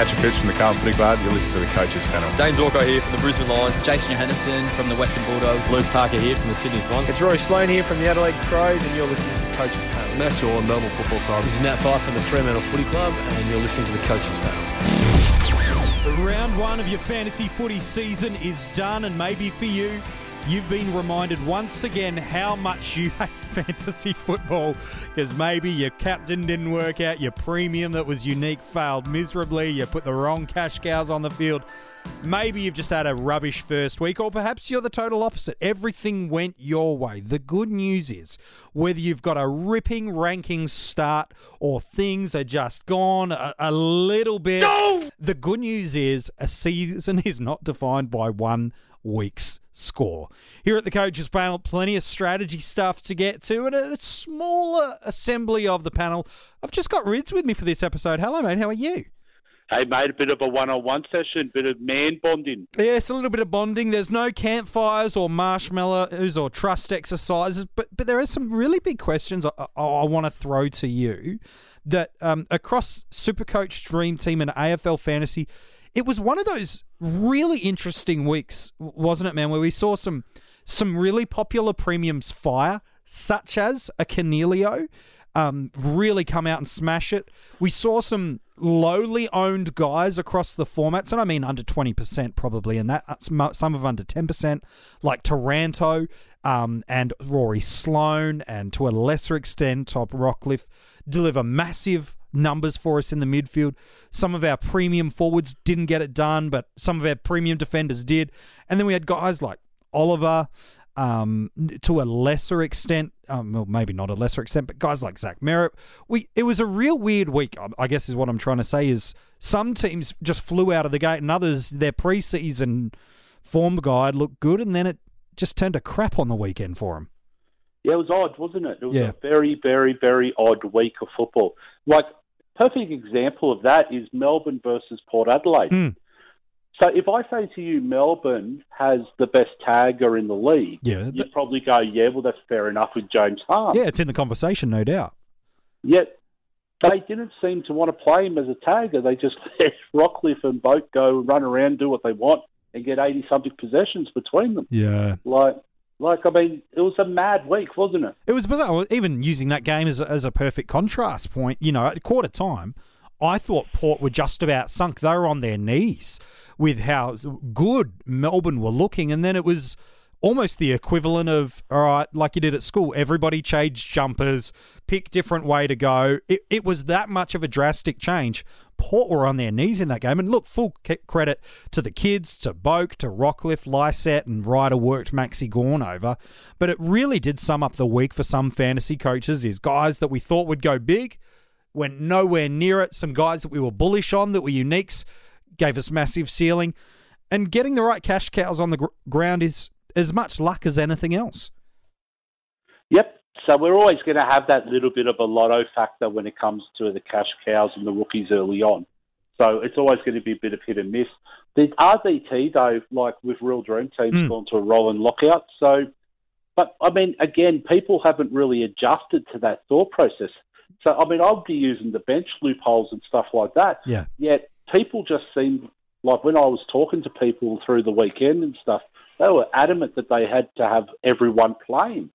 Patrick Cripps from the Carlton Footy Club. You're listening to the Coaches Panel. Dayne Zorko here from the Brisbane Lions. Jason Johannisen from the Western Bulldogs. Luke Parker here from the Sydney Swans. It's Rory Sloane here from the Adelaide Crows, and you're listening to the Coaches Panel. Max Gawn, Melbourne Football Club. This is Nat Fyfe from the Fremantle Footy Club, and you're listening to the Coaches Panel. Round one of your fantasy footy season is done, and maybe for you, you've been reminded once again how much you hate fantasy football because maybe your captain didn't work out, your premium that was unique failed miserably, you put the wrong cash cows on the field. Maybe you've just had a rubbish first week, or perhaps you're the total opposite. Everything went your way. The good news is, whether you've got a ripping rankings start or things are just gone a, a little bit, no! the good news is a season is not defined by one week's score. Here at the Coaches Panel, plenty of strategy stuff to get to, and a smaller assembly of the panel. I've just got Rids with me for this episode. Hello, mate. How are you? Hey, mate, a bit of a one-on-one session, bit of man bonding. Yeah, it's a little bit of bonding. There's no campfires or marshmallows or trust exercises, but but there are some really big questions I, I, I want to throw to you. That um, across Supercoach Dream Team and AFL Fantasy, it was one of those really interesting weeks, wasn't it, man? Where we saw some some really popular premiums fire, such as a Coniglio, um, really come out and smash it. We saw some lowly owned guys across the formats, and I mean under 20% probably, and that some of under 10%, like Taranto um, and Rory Sloane, and to a lesser extent, Tom Rockliff, deliver massive numbers for us in the midfield. Some of our premium forwards didn't get it done, but some of our premium defenders did. And then we had guys like Oliver, um, to a lesser extent, um, well, maybe not a lesser extent, but guys like Zach Merrett, We it was a real weird week. I guess is what I'm trying to say is some teams just flew out of the gate, and others their preseason form guide looked good, and then it just turned to crap on the weekend for them. Yeah, it was odd, wasn't it? It was Yeah. a very, very, very odd week of football. Like, perfect example of that is Melbourne versus Port Adelaide. Mm. So if I say to you Melbourne has the best tagger in the league, Yeah, you'd probably go, yeah, well, that's fair enough with James Harmes. Yeah, it's in the conversation, no doubt. Yet they didn't seem to want to play him as a tagger. They just let Rockliff and Boak go run around, do what they want, and get 80 something possessions between them. Yeah. Like, like I mean, it was a mad week, wasn't it? It was bizarre. Even using that game as a, as a perfect contrast point, you know, at quarter time, I thought Port were just about sunk. They were on their knees with how good Melbourne were looking, and then it was almost the equivalent of all right, like you did at school. Everybody changed jumpers, pick different way to go. It, it was that much of a drastic change. Port were on their knees in that game, and look, full credit to the kids, to Boak to Rockliff, Lycett, and Ryder worked Maxi Gawn over. But it really did sum up the week for some fantasy coaches. Is guys that we thought would go big went nowhere near it. Some guys that we were bullish on that were uniques gave us massive ceiling, and getting the right cash cows on the gr- ground is as much luck as anything else. Yep. So we're always going to have that little bit of a lotto factor when it comes to the cash cows and the rookies early on. So it's always going to be a bit of hit and miss. The RDT though, like with Real Dream Team's Mm. gone to a rolling lockout. So, but I mean, again, people haven't really adjusted to that thought process. So I mean, I'll be using the bench loopholes and stuff like that. Yeah. Yet people just seem like when I was talking to people through the weekend and stuff, they were adamant that they had to have everyone playing.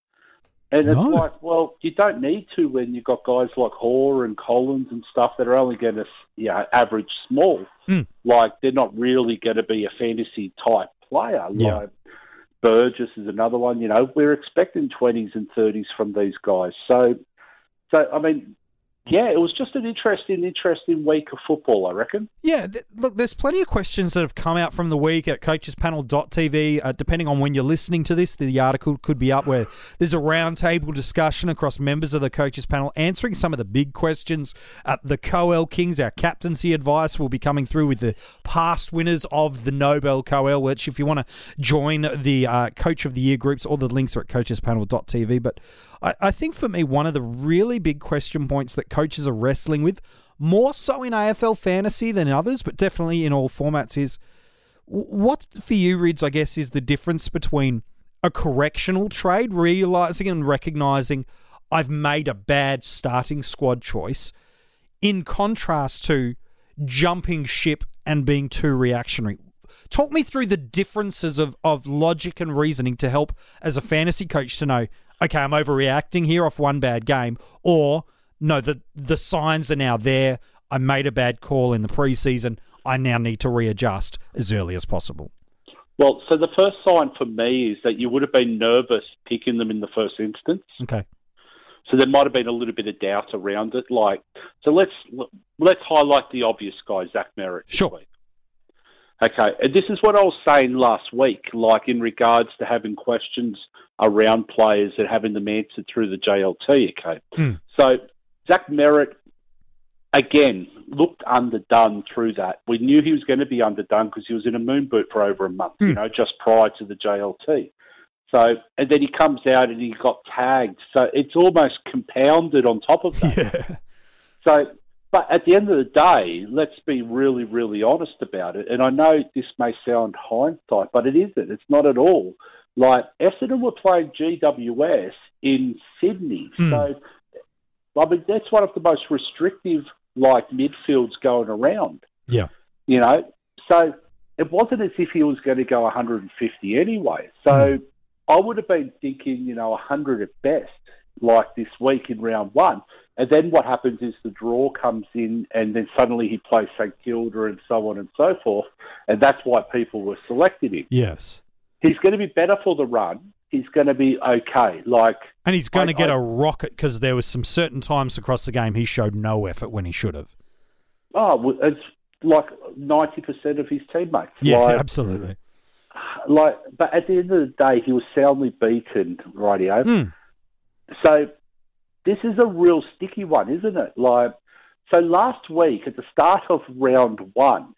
And it's No. like, well, you don't need to when you've got guys like Hoare and Collins and stuff that are only going to, you know, average small. Mm. Like they're not really going to be a fantasy type player. Yeah. Like Burgess is another one. You know, we're expecting twenties and thirties from these guys. So, so I mean, yeah, it was just an interesting, interesting week of football. I reckon. Yeah, th- look, there's plenty of questions that have come out from the week at coachespanel.tv. Uh, depending on when you're listening to this, the article could be up where there's a roundtable discussion across members of the coaches panel answering some of the big questions. Uh, the Coel Kings, our captaincy advice, will be coming through with the past winners of the Nobel Coel, which if you want to join the uh, Coach of the Year groups, all the links are at coachespanel.tv. But I, I think for me, one of the really big question points that coaches are wrestling with, more so in AFL fantasy than others, but definitely in all formats, is what for you, Rids, I guess, is the difference between a correctional trade, realizing and recognizing I've made a bad starting squad choice, in contrast to jumping ship and being too reactionary. Talk me through the differences of, of logic and reasoning to help as a fantasy coach to know, okay, I'm overreacting here off one bad game, or no, the the signs are now there. I made a bad call in the preseason. I now need to readjust as early as possible. Well, so the first sign for me is that you would have been nervous picking them in the first instance. Okay. So there might have been a little bit of doubt around it. Like, so let's let's highlight the obvious guy, Zach Merrett. this Sure. week. Okay, and this is what I was saying last week, like in regards to having questions around players and having them answered through the JLT. Okay, Hmm. so Zach Merrett again looked underdone through that. We knew he was going to be underdone because he was in a moon boot for over a month, you know, just prior to the JLT. So, and then he comes out and he got tagged. So it's almost compounded on top of that. Yeah. So, but at the end of the day, let's be really, really honest about it. And I know this may sound hindsight, but it isn't. It's not at all. Like Essendon were playing GWS in Sydney, Hmm. so I mean that's one of the most restrictive like midfields going around. Yeah. You know, so it wasn't as if he was going to go 150 anyway. So I would have been thinking, you know, 100 at best, like this week in round one. And then what happens is the draw comes in, and then suddenly he plays St Kilda and so on and so forth. And that's why people were selecting him. Yes. He's going to be better for the run. He's going to be okay. Like, And he's going I- to get I- a rocket because there was some certain times across the game he showed no effort when he should have. oh, it's like 90% of his teammates. Yeah, like, absolutely. like, but at the end of the day, he was soundly beaten, radio. Mm. So this is a real sticky one, isn't it? Like, so last week at the start of round one,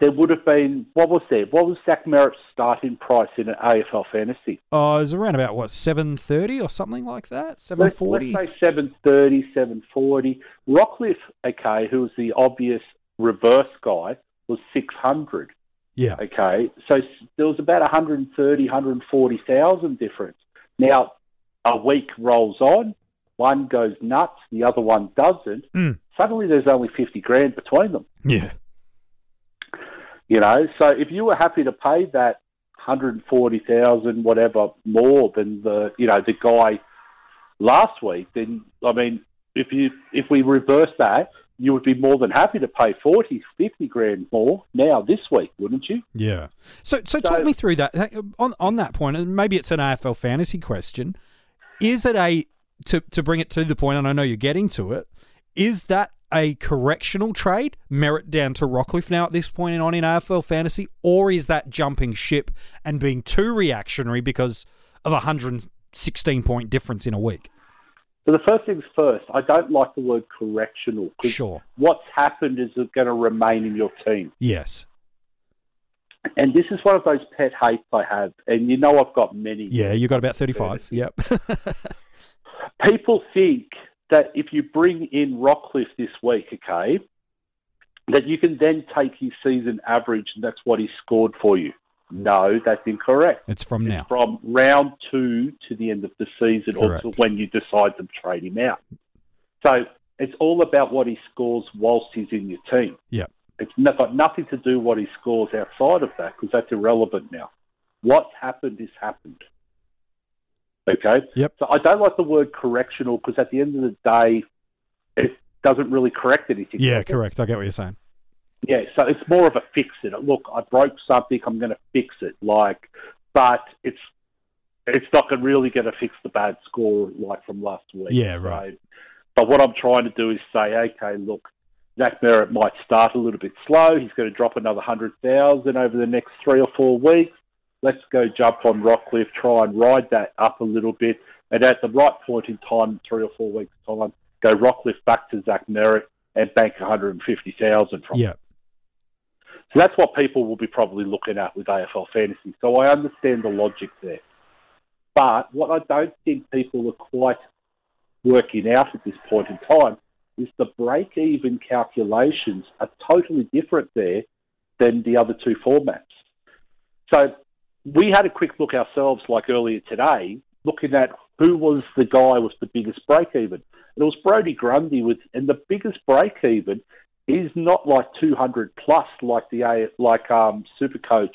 there would have been what was there? What was Zach Merrett's starting price in an AFL fantasy? Oh, it was around about what seven thirty or something like that. Seven forty. Let's, let's say 730, 740. Rockliff, okay, who was the obvious reverse guy, was 600. Yeah. Okay, so there was about 130, 140,000 difference. Now, a week rolls on, one goes nuts, the other one doesn't. Mm. Suddenly, there's only 50 grand between them. Yeah. You know, so if you were happy to pay that 140,000, whatever, more than the you know the guy last week, then I mean, if you if we reverse that, you would be more than happy to pay 40, 50 grand more now this week, wouldn't you? Yeah. So, so, So- talk me through that on on that point, and maybe it's an AFL fantasy question. Is it a to to bring it to the point, and I know you're getting to it? Is that a correctional trade, Merrett down to Rockliff now at this point on in AFL fantasy, or is that jumping ship and being too reactionary because of a 116 point difference in a week? So the first things first, I don't like the word correctional. Sure. What's happened is it's going to remain in your team. Yes. And this is one of those pet hates I have. And you know I've got many. Yeah, you've got about 35. Yep. People think that if you bring in Rockliff this week, okay, that you can then take his season average and that's what he scored for you. No, that's incorrect. it's from now. From round two to the end of the season or Correct. to when you decide to trade him out. So it's all about what he scores whilst he's in your team. Yep. It's not, got nothing to do what he scores outside of that because that's irrelevant now. What's happened is happened. Okay? Yep. So I don't like the word correctional because at the end of the day, it doesn't really correct anything. Yeah, correct. I get what you're saying. Yeah, so it's more of a fix it. Look, I broke something, I'm going to fix it. Like, but it's it's not really going to fix the bad score like from last week. Yeah, right. So- but what I'm trying to do is say, okay, look, Zach Merrett might start a little bit slow. He's going to drop another hundred thousand over the next three or four weeks. Let's go jump on Rockliff, try and ride that up a little bit, and at the right point in time, three or four weeks time, go Rockliff back to Zach Merrett and bank 150,000 from. Yeah. So that's what people will be probably looking at with AFL fantasy. So I understand the logic there. But what I don't think people are quite working out at this point in time is the break even calculations are totally different there than the other two formats. So we had a quick look ourselves, like earlier today, looking at who was the guy with the biggest break even. And it was Brodie Grundy with, and the biggest break even is not like 200 plus like the A, like um, Supercoach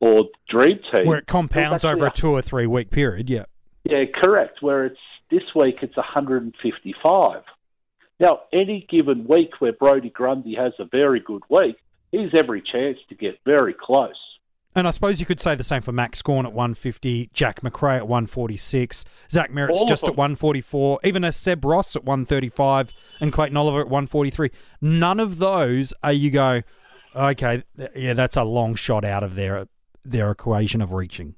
or Dream Team. Where it compounds over a a- two or three week period. Yeah. Yeah, correct. Where it's this week, it's 155. Now, any given week where Brodie Grundy has a very good week, he's every chance to get very close. And I suppose you could say the same for Max Scorn at 150, Jack Macrae at 146, Zach Merrett's All just at 144, even a Seb Ross at 135, and Clayton Oliver at 143. None of those are you go, okay, yeah, that's a long shot out of their their equation of reaching.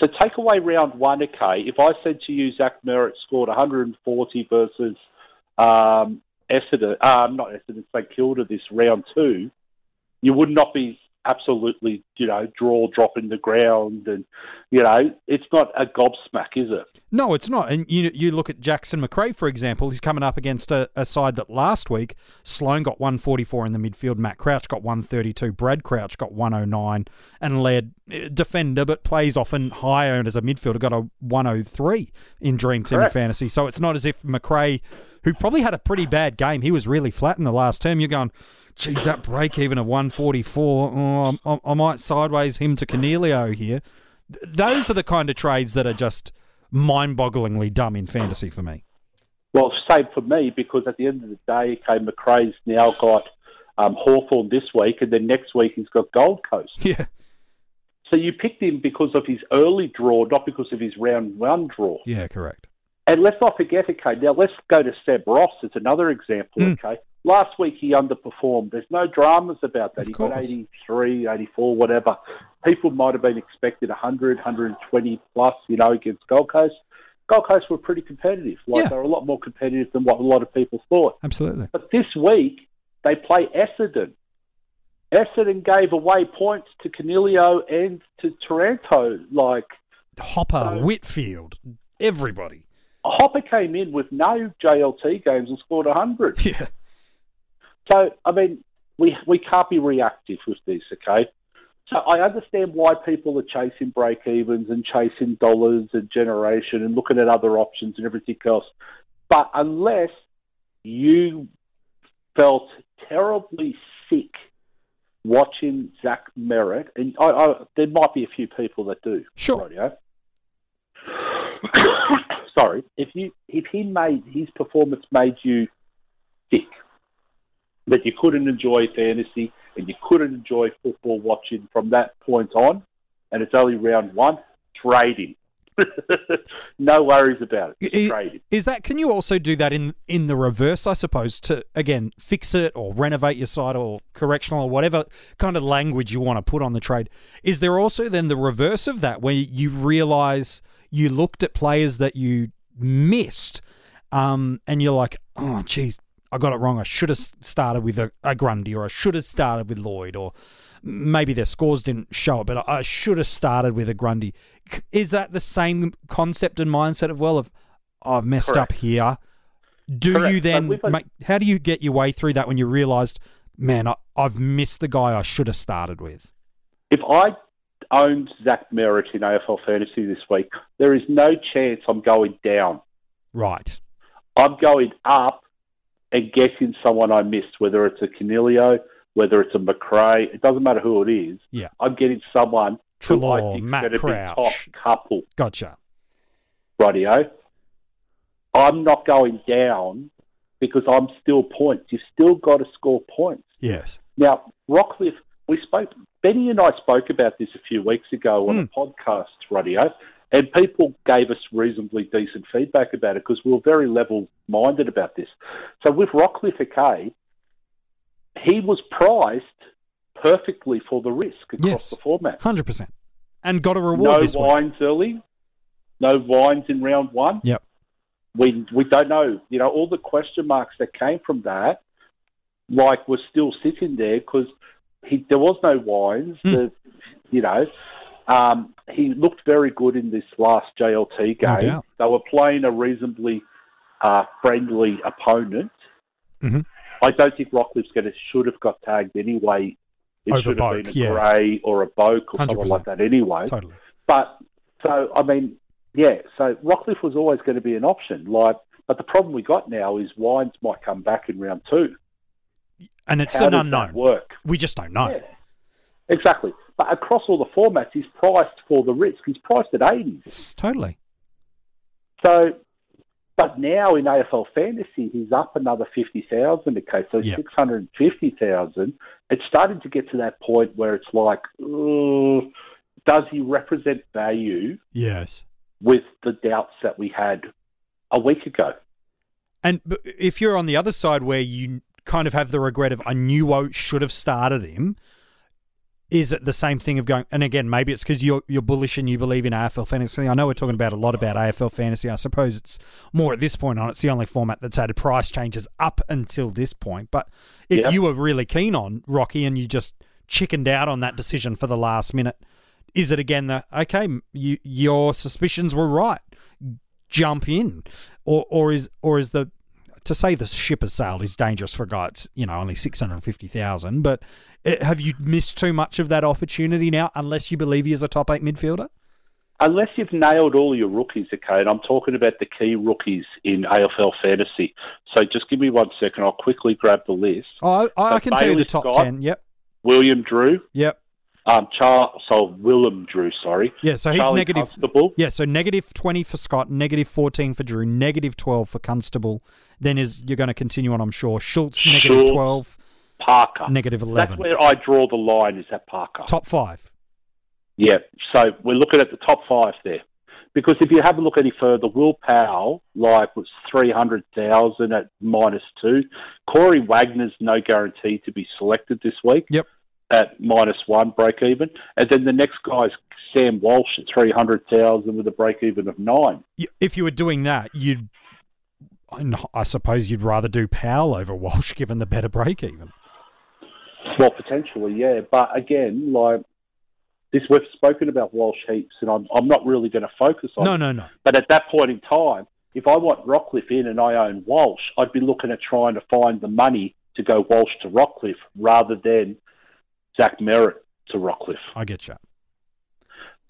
So take away round one, okay? If I said to you Zach Merrett scored 140 versus um, Essendon, um, not Essendon, St Kilda this round two, you would not be absolutely, you know, draw drop in the ground, and you know, it's not a gobsmack, is it? No, it's not. And you you look at Jackson Macrae, for example. He's coming up against a, a side that last week Sloane got 144 in the midfield. Matt Crouch got 132. Brad Crouch got 109 and led uh, defender, but plays often higher and as a midfielder. Got a 103 in Dream Team Correct. Fantasy. So it's not as if Macrae, who probably had a pretty bad game, he was really flat in the last term. You're going, geez, that break even of 144. Oh, I, I might sideways him to Coniglio here. Those are the kind of trades that are just mind-bogglingly dumb in fantasy for me. Well, same for me because at the end of the day, okay, Macrae's now got um, Hawthorn this week, and then next week he's got Gold Coast. Yeah, So you picked him because of his early draw, not because of his round one draw. yeah, correct. And let's not forget, okay, now let's go to Seb Ross as another example, Mm. okay? Last week he underperformed. There's no dramas about that. Of he got course. 83, 84, whatever. People might have been expected 100, 120 plus, you know, against Gold Coast. Gold Coast were pretty competitive. Like Yeah. they were a lot more competitive than what a lot of people thought. Absolutely. But this week they play Essendon. Essendon gave away points to Coniglio and to Taranto. Like Hopper, So- Whitfield, everybody. Hopper came in with no JLT games and scored 100. Yeah, So, I mean, we we can't be reactive with this, okay? So I understand why people are chasing break evens and chasing dollars and generation and looking at other options and everything else. But unless you felt terribly sick watching Zach Merrett, and I, I, there might be a few people that do. Sure. Radio. Sorry, if you if he made his performance made you sick, that you couldn't enjoy fantasy and you couldn't enjoy football watching from that point on, and it's only round one, trading. no worries about it. I- trade him. Is that? Can you also do that in in the reverse? I suppose to again fix it or renovate your site or correctional or whatever kind of language you want to put on the trade. Is there also then the reverse of that where you realize you looked at players that you missed, um, and you're like, oh, geez, I got it wrong. I should have started with a, a Grundy or I should have started with Lloyd or maybe their scores didn't show it, but I should have started with a Grundy. Is that the same concept and mindset of well, of I've messed up here? Do Correct. you then we've make? How do you get your way through that when you realised, man, I, I've missed the guy I should have started with? If I owned Zach Merrett in AFL fantasy this week, there is no chance I'm going down. Right. I'm going up and getting someone I missed, whether it's a Coniglio, whether it's a Macrae. It doesn't matter who it is. Yeah. I'm getting someone Treloar, Matt going to be Crouch. top couple. Gotcha. radio. I'm not going down because I'm still points. You've still got to score points. Yes. Now, Rockliff, we spoke, Benny and I spoke about this a few weeks ago on a hmm. podcast, radio, and people gave us reasonably decent feedback about it because we were very level minded about this. So with Rockliff okay, he was priced perfectly for the risk across Yes. the format. Hundred percent. And got a reward No this week. Wines early, no Wines in round one Yep. we we don't know. You know, all the question marks that came from that, like, were still sitting there because he there was no Wines. Hmm. The, you know, um, he looked very good in this last JLT game. doubt. they were playing a reasonably uh, friendly opponent. Mhm. I don't think Rockliff's going to should have got tagged anyway. It Over should have been a yeah. Gray or a Boak or something 100%. like that anyway. Totally. But so I mean, yeah. So Rockliff was always going to be an option. Like, but the problem we got now is Wines might come back in round two. and it's How an unknown. work? We just don't know. Yeah. Exactly. But across all the formats, he's priced for the risk. He's priced at 80. Totally. So, but now in AFL fantasy, he's up another 50,000 okay, so Yeah. 650,000. It's starting to get to that point where it's like, uh, does he represent value Yes. with the doubts that we had a week ago? And if you're on the other side where you kind of have the regret of I knew I should have started him, is it the same thing of going? And again, maybe it's because you're you're bullish and you believe in AFL fantasy. I know we're talking about a lot about AFL fantasy. I suppose it's more at this point on. It's the only format that's had price changes up until this point. But if Yep. you were really keen on Rocky and you just chickened out on that decision for the last minute, is it again the okay? You your suspicions were right. Jump in, or or is or is the to say the ship has sailed is dangerous for a guy. It's you know only six hundred fifty thousand. But uh, have you missed too much of that opportunity now? Unless you believe he is a top eight midfielder. Unless you've nailed all your rookies, okay, and I'm talking about the key rookies in AFL fantasy. So just give me one second. I'll quickly grab the list. Oh, I, I can tell you the top Scott. ten. Yep, William Drew, yep, um, Charles, so Willem Drew, sorry. yeah. So he's Charlie negative. Constable, Yeah, so negative twenty for Scott, negative fourteen for Drew, negative twelve for Constable. Then is you're going to continue on, I'm sure. Schultz negative Schultz. twelve, Parker. negative That's eleven. where I draw the line. Is that Parker. Top five. Yeah. So we're looking at the top five there. Because if you have a look any further, Will Powell, like, was 300,000 at minus two. Corey Wagner's no guarantee to be selected this week. Yep. At minus one, break even. And then the next guy's Sam Walsh at 300,000 with a break even of nine. If you were doing that, you'd. I I suppose you'd rather do Powell over Walsh, given the better break even. Well, potentially, yeah. But again, like, this we've spoken about Walsh heaps, and I'm, I'm not really going to focus on No, it. no, no. But at that point in time, if I want Rockliff in and I own Walsh, I'd be looking at trying to find the money to go Walsh to Rockliff rather than Zach Merrett to Rockliff. I get you.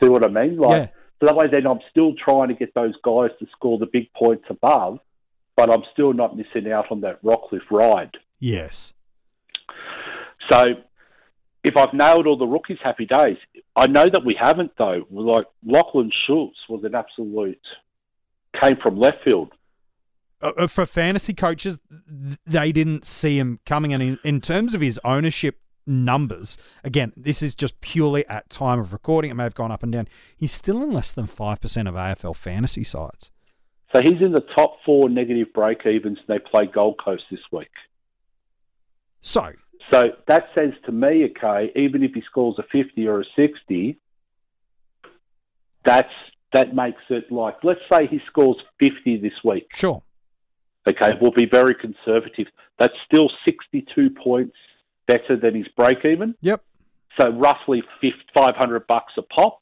See what I mean? Like, Yeah. So that way, then I'm still trying to get those guys to score the big points above, but I'm still not missing out on that Rockliff ride. Yes. So if I've nailed all the rookies, happy days. I know that we haven't though. Like Lachlan Schultz was an absolute came from left field. Uh, uh, for fantasy coaches, they didn't see him coming. And in, in terms of his ownership numbers, again, this is just purely at time of recording. It may have gone up and down. He's still in less than 5% of AFL fantasy sides. So he's in the top four negative break evens. They play Gold Coast this week. So, So that says to me, okay, even if he scores a 50 or a 60, that's that makes it like, let's say he scores 50 this week. sure. Okay, we'll be very conservative. That's still 62 points better than his break even. Yep. So roughly 500 bucks a pop.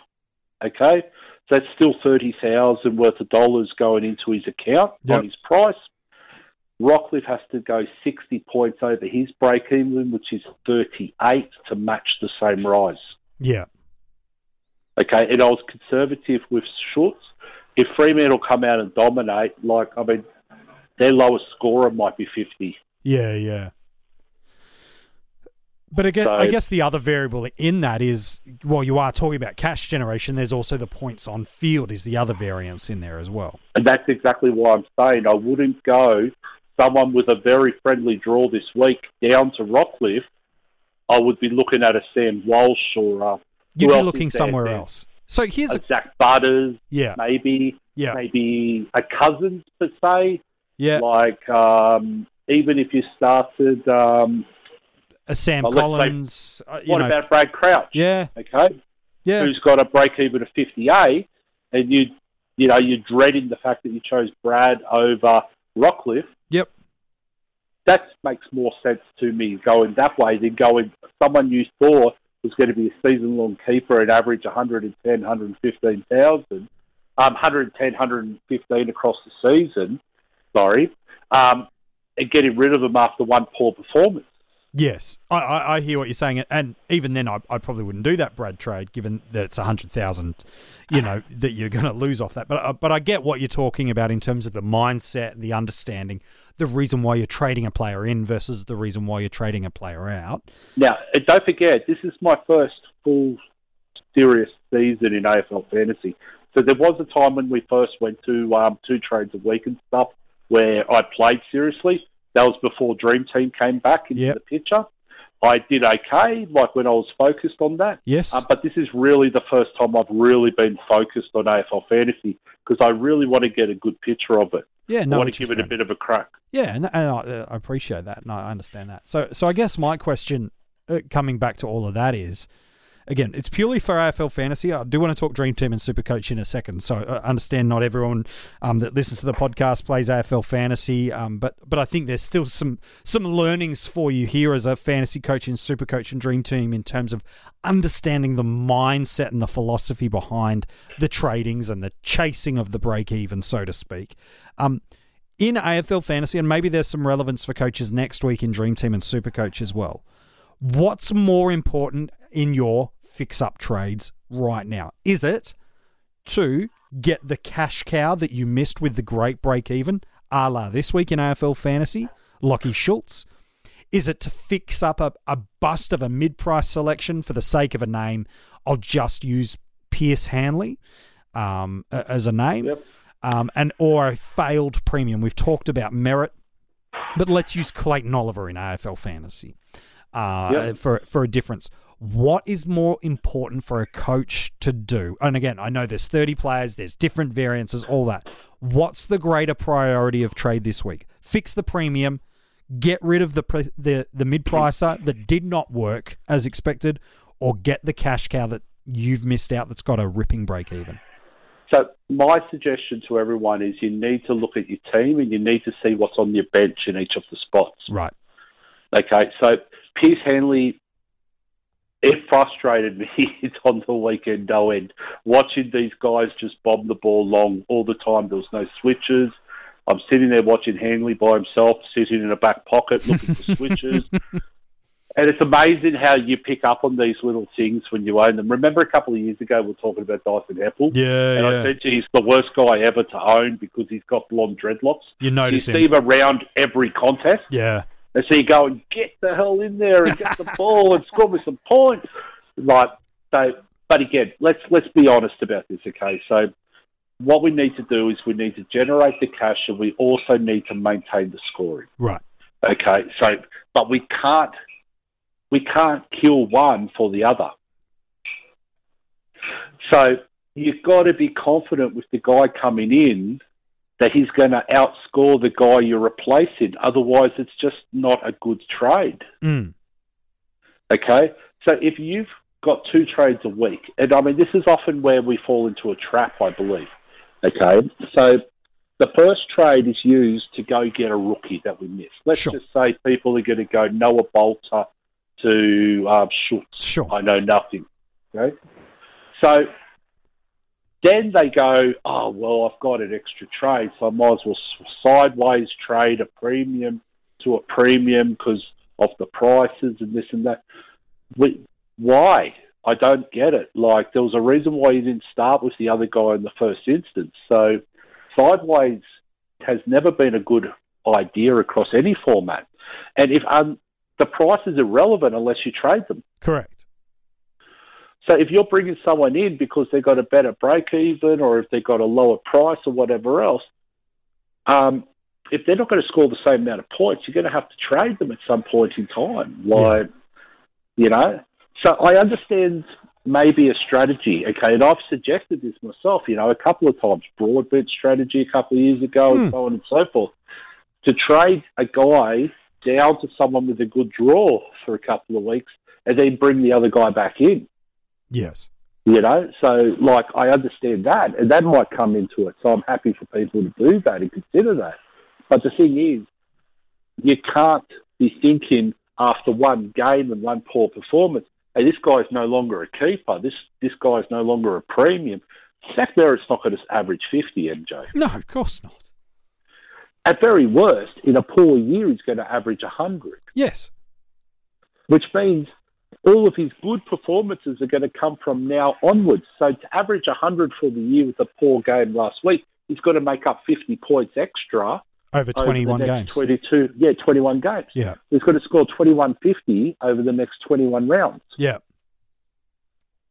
Okay, so that's still 30,000 worth of dollars going into his account Yep. on his price. Rockliff has to go 60 points over his break even, which is 38 to match the same rise. Yeah. Okay, and I was conservative with Schultz. If Fremantle come out and dominate, like, I mean, their lowest scorer might be 50. Yeah, yeah. But again, So- I guess the other variable in that is, well, you are talking about cash generation. There's also the points on field is the other variance in there as well. And that's exactly why I'm saying I wouldn't go someone with a very friendly draw this week down to Rockliff. I would be looking at a Sam Walsh or uh, You'd be looking is there somewhere else. So here's a a, Zach Butters, yeah, maybe, yeah, maybe a Cousins per se. yeah. Like um, even if you started, um, A Sam let's say- Collins. uh, what know, about Brad Crouch? yeah, Okay, yeah, who's got a break even of 58, and you, you know, you're dreading the fact that you chose Brad over Rockliff. yep, that makes more sense to me going that way than going someone you thought was going to be a season long keeper and average 110, 115,000, um, 110, 115 across the season, sorry, um, and getting rid of them after one poor performance. Yes, I, I, I hear what you're saying, and even then, I, I probably wouldn't do that Brad trade, given that it's a hundred thousand, you know, that you're going to lose off that. But uh, but I get what you're talking about in terms of the mindset, the understanding, the reason why you're trading a player in versus the reason why you're trading a player out. Now, don't forget, this is my first full serious season in AFL fantasy. So there was a time when we first went to um, two trades a week and stuff where I played seriously. That was before Dream Team came back into Yep. the picture. I did okay, like when I was focused on that. Yes, Uh, but this is really the first time I've really been focused on AFL fantasy because I really want to get a good picture of it. yeah, no, I want to give it a bit of a crack. Yeah, and, and I, uh, I appreciate that, and I understand that. So, so I guess my question, uh, coming back to all of that, is again, it's purely for AFL fantasy. I do want to talk Dream Team and Super Coach in a second. So, I understand not everyone um, that listens to the podcast plays AFL fantasy, um, but but I think there's still some some learnings for you here as a fantasy coach in Super Coach and Dream Team in terms of understanding the mindset and the philosophy behind the tradings and the chasing of the break even, so to speak. Um, in AFL fantasy, and maybe there's some relevance for coaches next week in Dream Team and Super Coach as well. What's more important in your fix up trades right now? Is it to get the cash cow that you missed with the great break even, a la this week in AFL fantasy, Lockie Schultz? Is it to fix up a, a bust of a mid price selection for the sake of a name? I'll just use Pearce Hanley um, as a name Yep. um, and or a failed premium. We've talked about Merrett, but let's use Clayton Oliver in AFL fantasy uh, Yep. for for a difference. What is more important for a coach to do? And again, I know there's 30 players, there's different variances, all that. What's the greater priority of trade this week? Fix the premium, get rid of the pre- the the mid pricer that did not work as expected, or get the cash cow that you've missed out that's got a ripping break even. So my suggestion to everyone is you need to look at your team and you need to see what's on your bench in each of the spots. Right. Okay, so Pearce Hanley, it frustrated me on the weekend no end. Watching these guys just bomb the ball long all the time. There was no switches. I'm sitting there watching Hanley by himself, sitting in a back pocket looking for switches. And it's amazing how you pick up on these little things when you own them. Remember a couple of years ago we were talking about Dyson Heppell? Yeah, And I said to you, he's the worst guy ever to own because he's got blonde dreadlocks. You You notice see him. him around every contest. Yeah. And so you go and get the hell in there and get the ball and score me some points. Right. So, but again, let's let's be honest about this, okay? So, what we need to do is we need to generate the cash, and we also need to maintain the scoring. Right. Okay. So, but we can't we can't kill one for the other. So you've got to be confident with the guy coming in that he's going to outscore the guy you're replacing. Otherwise, it's just not a good trade. Mm. Okay? So if you've got two trades a week, and I mean, this is often where we fall into a trap, I believe. Okay? So the first trade is used to go get a rookie that we missed. Let's Sure. just say people are going to go Noah Balta to um, Schultz. Sure. I know nothing. Okay? So then they go, oh, well, I've got an extra trade, so I might as well sideways trade a premium to a premium because of the prices and this and that. Why? I don't get it. Like, there was a reason why you didn't start with the other guy in the first instance. So, sideways has never been a good idea across any format. And if um, the price is irrelevant unless you trade them. Correct. So if you're bringing someone in because they've got a better break even or if they've got a lower price or whatever else, um, if they're not going to score the same amount of points, you're going to have to trade them at some point in time. Like, you know, so I understand maybe a strategy. Okay, and I've suggested this myself. You know, a couple of times, broadbent strategy a couple of years ago, Hmm. and so on and so forth, to trade a guy down to someone with a good draw for a couple of weeks, and then bring the other guy back in. Yes. You know, so like I understand that, and that might come into it. So I'm happy for people to do that and consider that. But the thing is, you can't be thinking after one game and one poor performance, hey, this guy's no longer a keeper. This this guy's no longer a premium. Zach Merrett's not going to average 50, MJ. No, of course not. At very worst, in a poor year, he's going to average 100. Yes. which means all of his good performances are going to come from now onwards. So to average 100 for the year with a poor game last week, he's got to make up 50 points extra Over over 21 the next games. 22, yeah, 21 games. Yeah. He's got to score 2150 over the next 21 rounds. Yeah.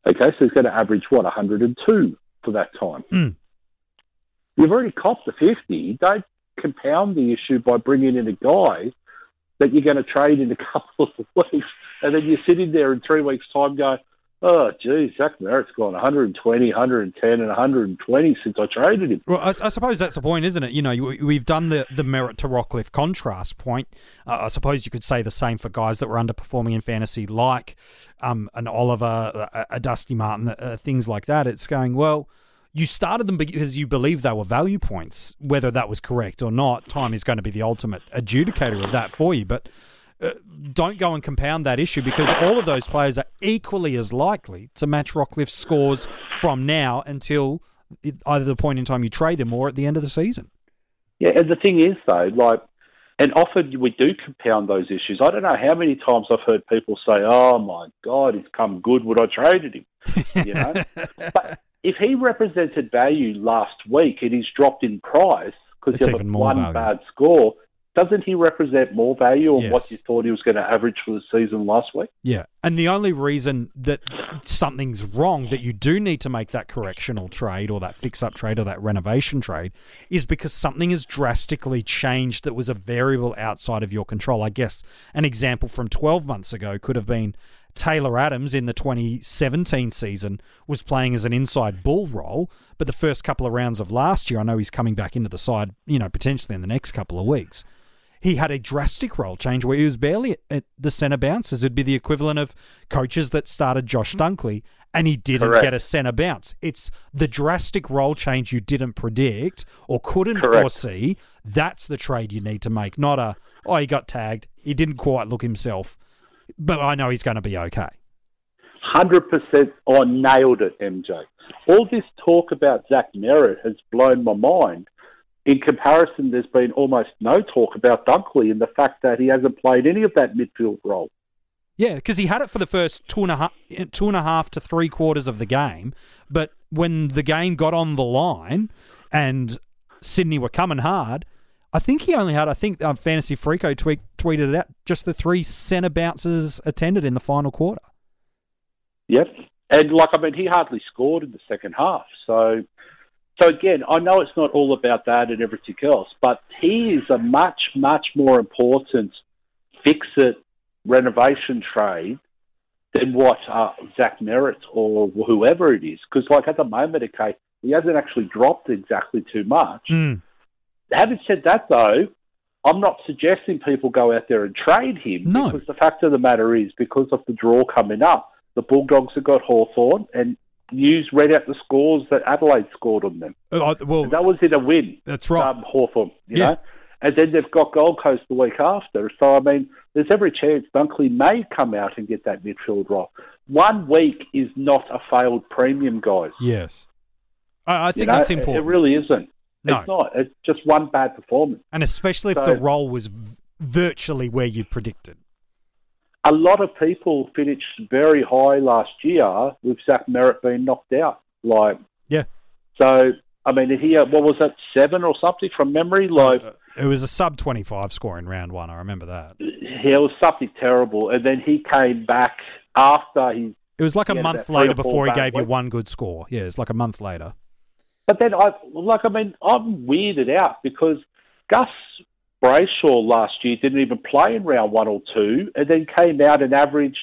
Okay, so he's going to average what 102 for that time. Mm. You've already copped the 50. Don't compound the issue by bringing in a guy that you're going to trade in a couple of weeks, and then you're sitting there in three weeks' time going, "Oh, geez, Zach Merrett's gone 120, 110, and 120 since I traded him." Well, I, I suppose that's the point, isn't it? You know, we- we've done the, the Merrett to Rockliff contrast point. Uh, I suppose you could say the same for guys that were underperforming in fantasy, like um, an Oliver, a, a Dusty Martin, uh, things like that. It's going, well, you started them because you believe they were value points. Whether that was correct or not, time is going to be the ultimate adjudicator of that for you. But uh, don't go and compound that issue because all of those players are equally as likely to match Rockliff's scores from now until either the point in time you trade them or at the end of the season. Yeah, and the thing is though, like, and often we do compound those issues. I don't know how many times I've heard people say, "Oh my God, he's come good. Would I traded him?" You know, but if he represented value last week and he's dropped in price because you have one value. bad score, doesn't he represent more value on Yes. what you thought he was going to average for the season last week? Yeah. And the only reason that something's wrong, that you do need to make that correctional trade or that fix up trade or that renovation trade, is because something has drastically changed that was a variable outside of your control. I guess an example from 12 months ago could have been Taylor Adams in the 2017 season was playing as an inside bull role, but the first couple of rounds of last year, I know he's coming back into the side, you know, potentially in the next couple of weeks he had a drastic role change where he was barely at- the centre bounces. It'd be the equivalent of coaches that started Josh Dunkley and he didn't Correct. get a centre bounce. It's the drastic role change you didn't predict or couldn't Correct. foresee. That's the trade you need to make, not a, oh, he got tagged. He didn't quite look himself, but I know he's going to be okay. Hundred percent, I nailed it, MJ. All this talk about Zach Merrett has blown my mind. In comparison, there's been almost no talk about Dunkley and the fact that he hasn't played any of that midfield role. Yeah, because he had it for the first two and a half, two and a half to three quarters of the game, but when the game got on the line and Sydney were coming hard, I think he only had. I think um, Fantasy Freako tweet, tweeted it out. Just the three centre bounces attended in the final quarter. Yep. And like I mean, he hardly scored in the second half. So, so again, I know it's not all about that and everything else, but he is a much, much more important fix it renovation trade than what uh, Zach Merrett or whoever it is. Because like at the moment, okay, he hasn't actually dropped exactly too much. Mm. Having said that, though, I'm not suggesting people go out there and trade him No. because the fact of the matter is, because of the draw coming up, the Bulldogs have got Hawthorn and News read out the scores that Adelaide scored on them. Uh, well, And that was in a win, that's right. um, Hawthorn, you Yeah. know. And then they've got Gold Coast the week after. So, I mean, there's every chance Dunkley may come out and get that midfield role. One week is not a failed premium, guys. yes, I, I You think know, that's important. It really isn't. No. It's not. It's just one bad performance. and especially if So- the role was v- virtually where you predicted. a lot of people finished very high last year with Zach Merrett being knocked out. Like, Yeah. So, I mean, he uh, what was that seven or something from memory? Like, Uh, it was a sub twenty five score in round one. I remember that. he was something terrible, and then he came back after he. It was like a month later before he gave you one good score. Yeah, it's like a month later. But then I like, I mean, I'm weirded out because Gus Brayshaw last year didn't even play in round one or two, and then came out and averaged,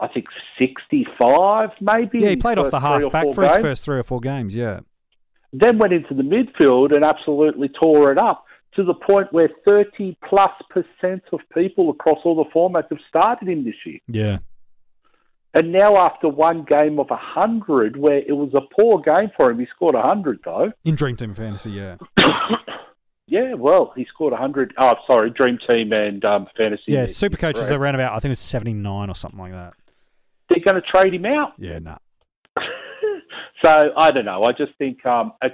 I think, sixty-five maybe. Yeah, he played off the half back for his first three or four games. Yeah. then went into the midfield and absolutely tore it up to the point where 30 plus percent of people across all the formats have started him this year. Yeah. And now after one game of 100, where it was a poor game for him, he scored 100 though. In Dream Team Fantasy, yeah. yeah, well, he scored 100. Oh, sorry, Dream Team and um, Fantasy. Yeah, League. Super Coach is around about, I think it was 79 or something like that. They're going to trade him out. Yeah, no. so I don't know. I just think um, a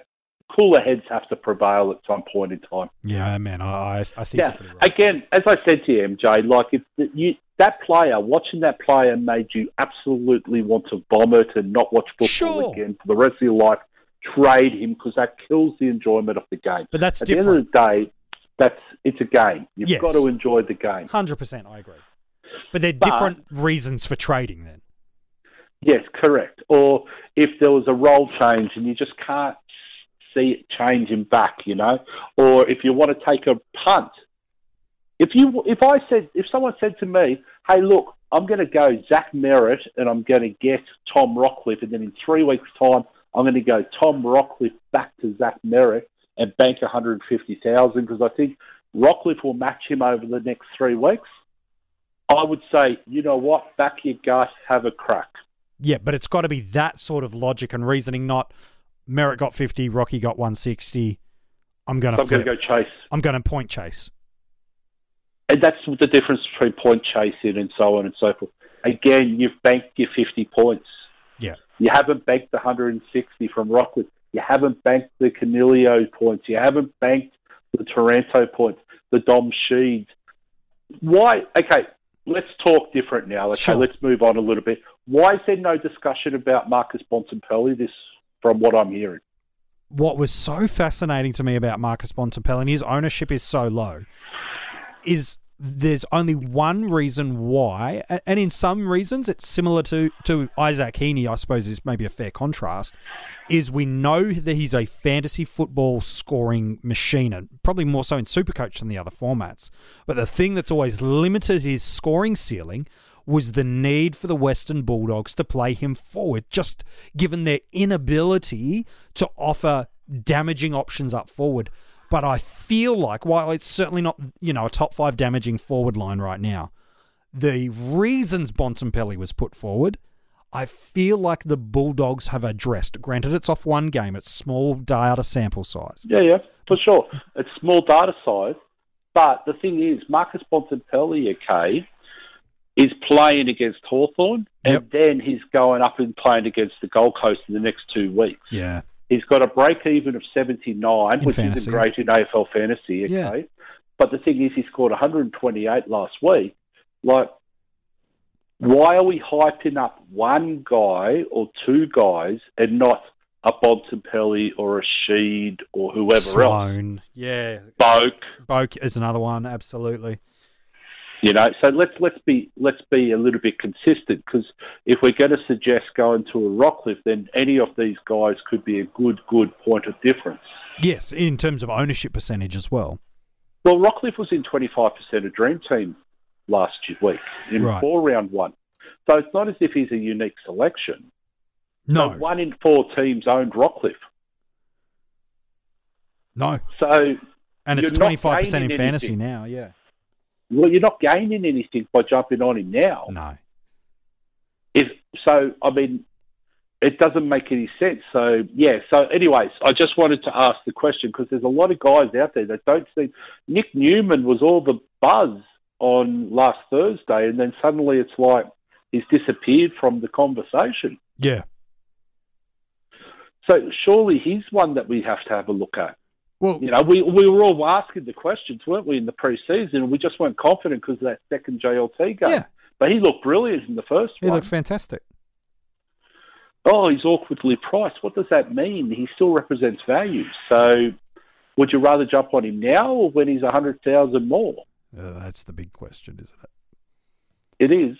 cooler heads have to prevail at some point in time. Yeah, man, I, I, I think Yeah. right. Again, as I said to you, MJ, like if you that player, watching that player made you absolutely want to vomit and not watch football Sure. again for the rest of your life. Trade him because that kills the enjoyment of the game. But that's At the different. end of the day, that's it's a game. You've Yes. got to enjoy the game. Hundred percent, I agree. But they're But- different reasons for trading. Then Yes, correct. Or if there was a role change and you just can't see it changing back, you know, or if you want to take a punt. If you, if I said, if someone said to me, "Hey, look, I'm going to go Zach Merrett and I'm going to get Tom Rockliff, and then in three weeks' time, I'm going to go Tom Rockliff back to Zach Merrett and bank 150,000 because I think Rockliff will match him over the next three weeks." I would say, you know what, back your gut, have a crack. yeah, but it's got to be that sort of logic and reasoning. Not Merrett got fifty, Rocky got one sixty. I'm going to I'm going to go chase. I'm going to point chase. And that's the difference between point chasing and so on and so forth. Again, you've banked your 50 points. Yeah. You haven't banked the 160 from Rockwood. You haven't banked the Coniglio points. You haven't banked the Taranto points, the Dom Sheeds. Why? Okay, let's talk different now. Okay, Sure. let's move on a little bit. Why is there no discussion about Marcus Bontempelli? This, from what I'm hearing. what was so fascinating to me about Marcus Bontempelli, and his ownership is so low, is there's only one reason why, and in some reasons it's similar to, to Isaac Heeney, I suppose is maybe a fair contrast, is we know that he's a fantasy football scoring machine, and probably more so in Supercoach than the other formats. But the thing that's always limited his scoring ceiling was the need for the Western Bulldogs to play him forward, just given their inability to offer damaging options up forward. But I feel like, while it's certainly not, you know, a top five damaging forward line right now, the reasons Bontempelli was put forward, I feel like the Bulldogs have addressed. Granted, it's off one game, it's small data sample size. Yeah, yeah, for sure. It's small data size, but the thing is, Marcus Bontempelli, okay, is playing against Hawthorn, and then he's going up and playing against the Gold Coast in the next two weeks. Yeah. He's got a break even of 79, In which fantasy. isn't great in AFL fantasy, okay? Yeah. But the thing is, he scored 128 last week. Like, why are we hyping up one guy or two guys and not a Bontempelli or a Sheed or whoever else? Sloane. Yeah. Boak, Boak is another one, absolutely. You know. So let's let's be let's be a little bit consistent because if we're going to suggest going to a Rockliff, then any of these guys could be a good good point of difference. Yes, in terms of ownership percentage as well. Well, Rockliff was in 25% of Dream Team last week in Right. four round one. So it's not as if he's a unique selection. No, So one in four teams owned Rockliff. no. So, And it's 25% in fantasy anything. now, yeah. Well, you're not gaining anything by jumping on him now. No. If so, I mean, it doesn't make any sense. So yeah. So, anyways, I just wanted to ask the question because there's a lot of guys out there that don't see. Nick Newman was all the buzz on last Thursday, and then suddenly it's like he's disappeared from the conversation. Yeah. So surely he's one that we have to have a look at. Well, You know, we we were all asking the questions, weren't we, in the pre-season, we just weren't confident because of that second JLT game. Yeah. But he looked brilliant in the first he one. He looked fantastic. oh, he's awkwardly priced. What does that mean? He still represents value. So, would you rather jump on him now or when he's a hundred thousand more? Uh, that's the big question, isn't it? It is.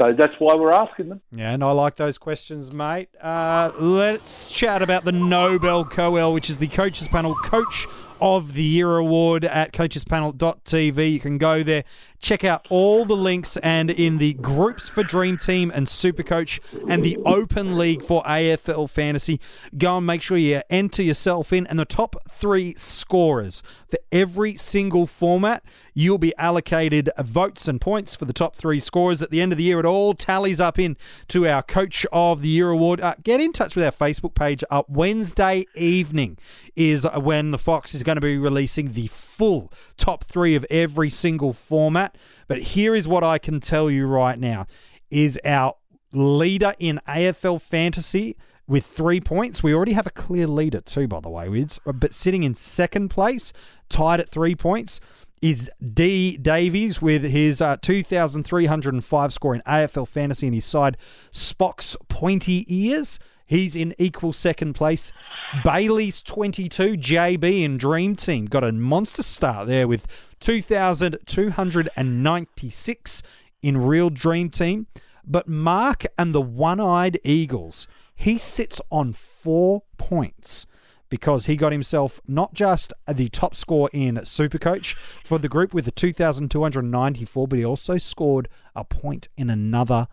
So that's why we're asking them. Yeah, and I like those questions, mate. Uh, let's chat about the Nobel Coel, which is the Coaches Panel Coach of the Year Award at coachespanel.tv. You can go there, check out all the links, and in the groups for Dream Team and Supercoach and the Open League for AFL Fantasy, go and make sure you enter yourself in. And the top three scorers for every single format, you'll be allocated votes and points for the top three scorers. At the end of the year, it all tallies up in to our Coach of the Year award. Uh, get in touch with our Facebook page. Uh, Wednesday evening is when the Fox is going to be releasing the full top three of every single format. But here is what I can tell you right now: is our leader in AFL fantasy with three points. We already have a clear leader too, by the way, Wids. But sitting in second place, tied at three points, is D Davies with his uh, 2,305 score in AFL fantasy and his side Spock's pointy ears. He's in equal second place. Bailey's 22, JB in Dream Team got a monster start there with 2,296 in Real Dream Team. But Mark and the One Eyed Eagles, he sits on four points because he got himself not just the top score in Supercoach for the group with the 2,294, but he also scored a point in another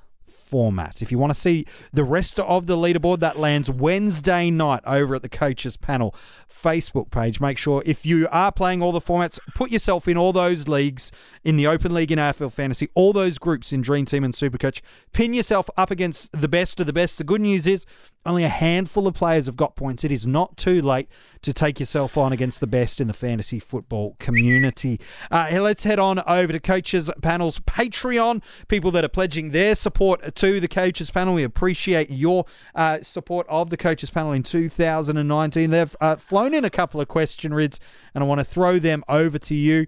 format. If you want to see the rest of the leaderboard, that lands Wednesday night over at the Coaches Panel Facebook page. Make sure if you are playing all the formats, put yourself in all those leagues in the Open League in AFL Fantasy, all those groups in Dream Team and Supercoach. Pin yourself up against the best of the best. The good news is only a handful of players have got points. It is not too late to take yourself on against the best in the fantasy football community. Uh, let's head on over to Coaches Panel's Patreon. People that are pledging their support to the Coaches Panel. We appreciate your uh, support of the Coaches Panel in 2019. They've uh, flown in a couple of question rids, and I want to throw them over to you.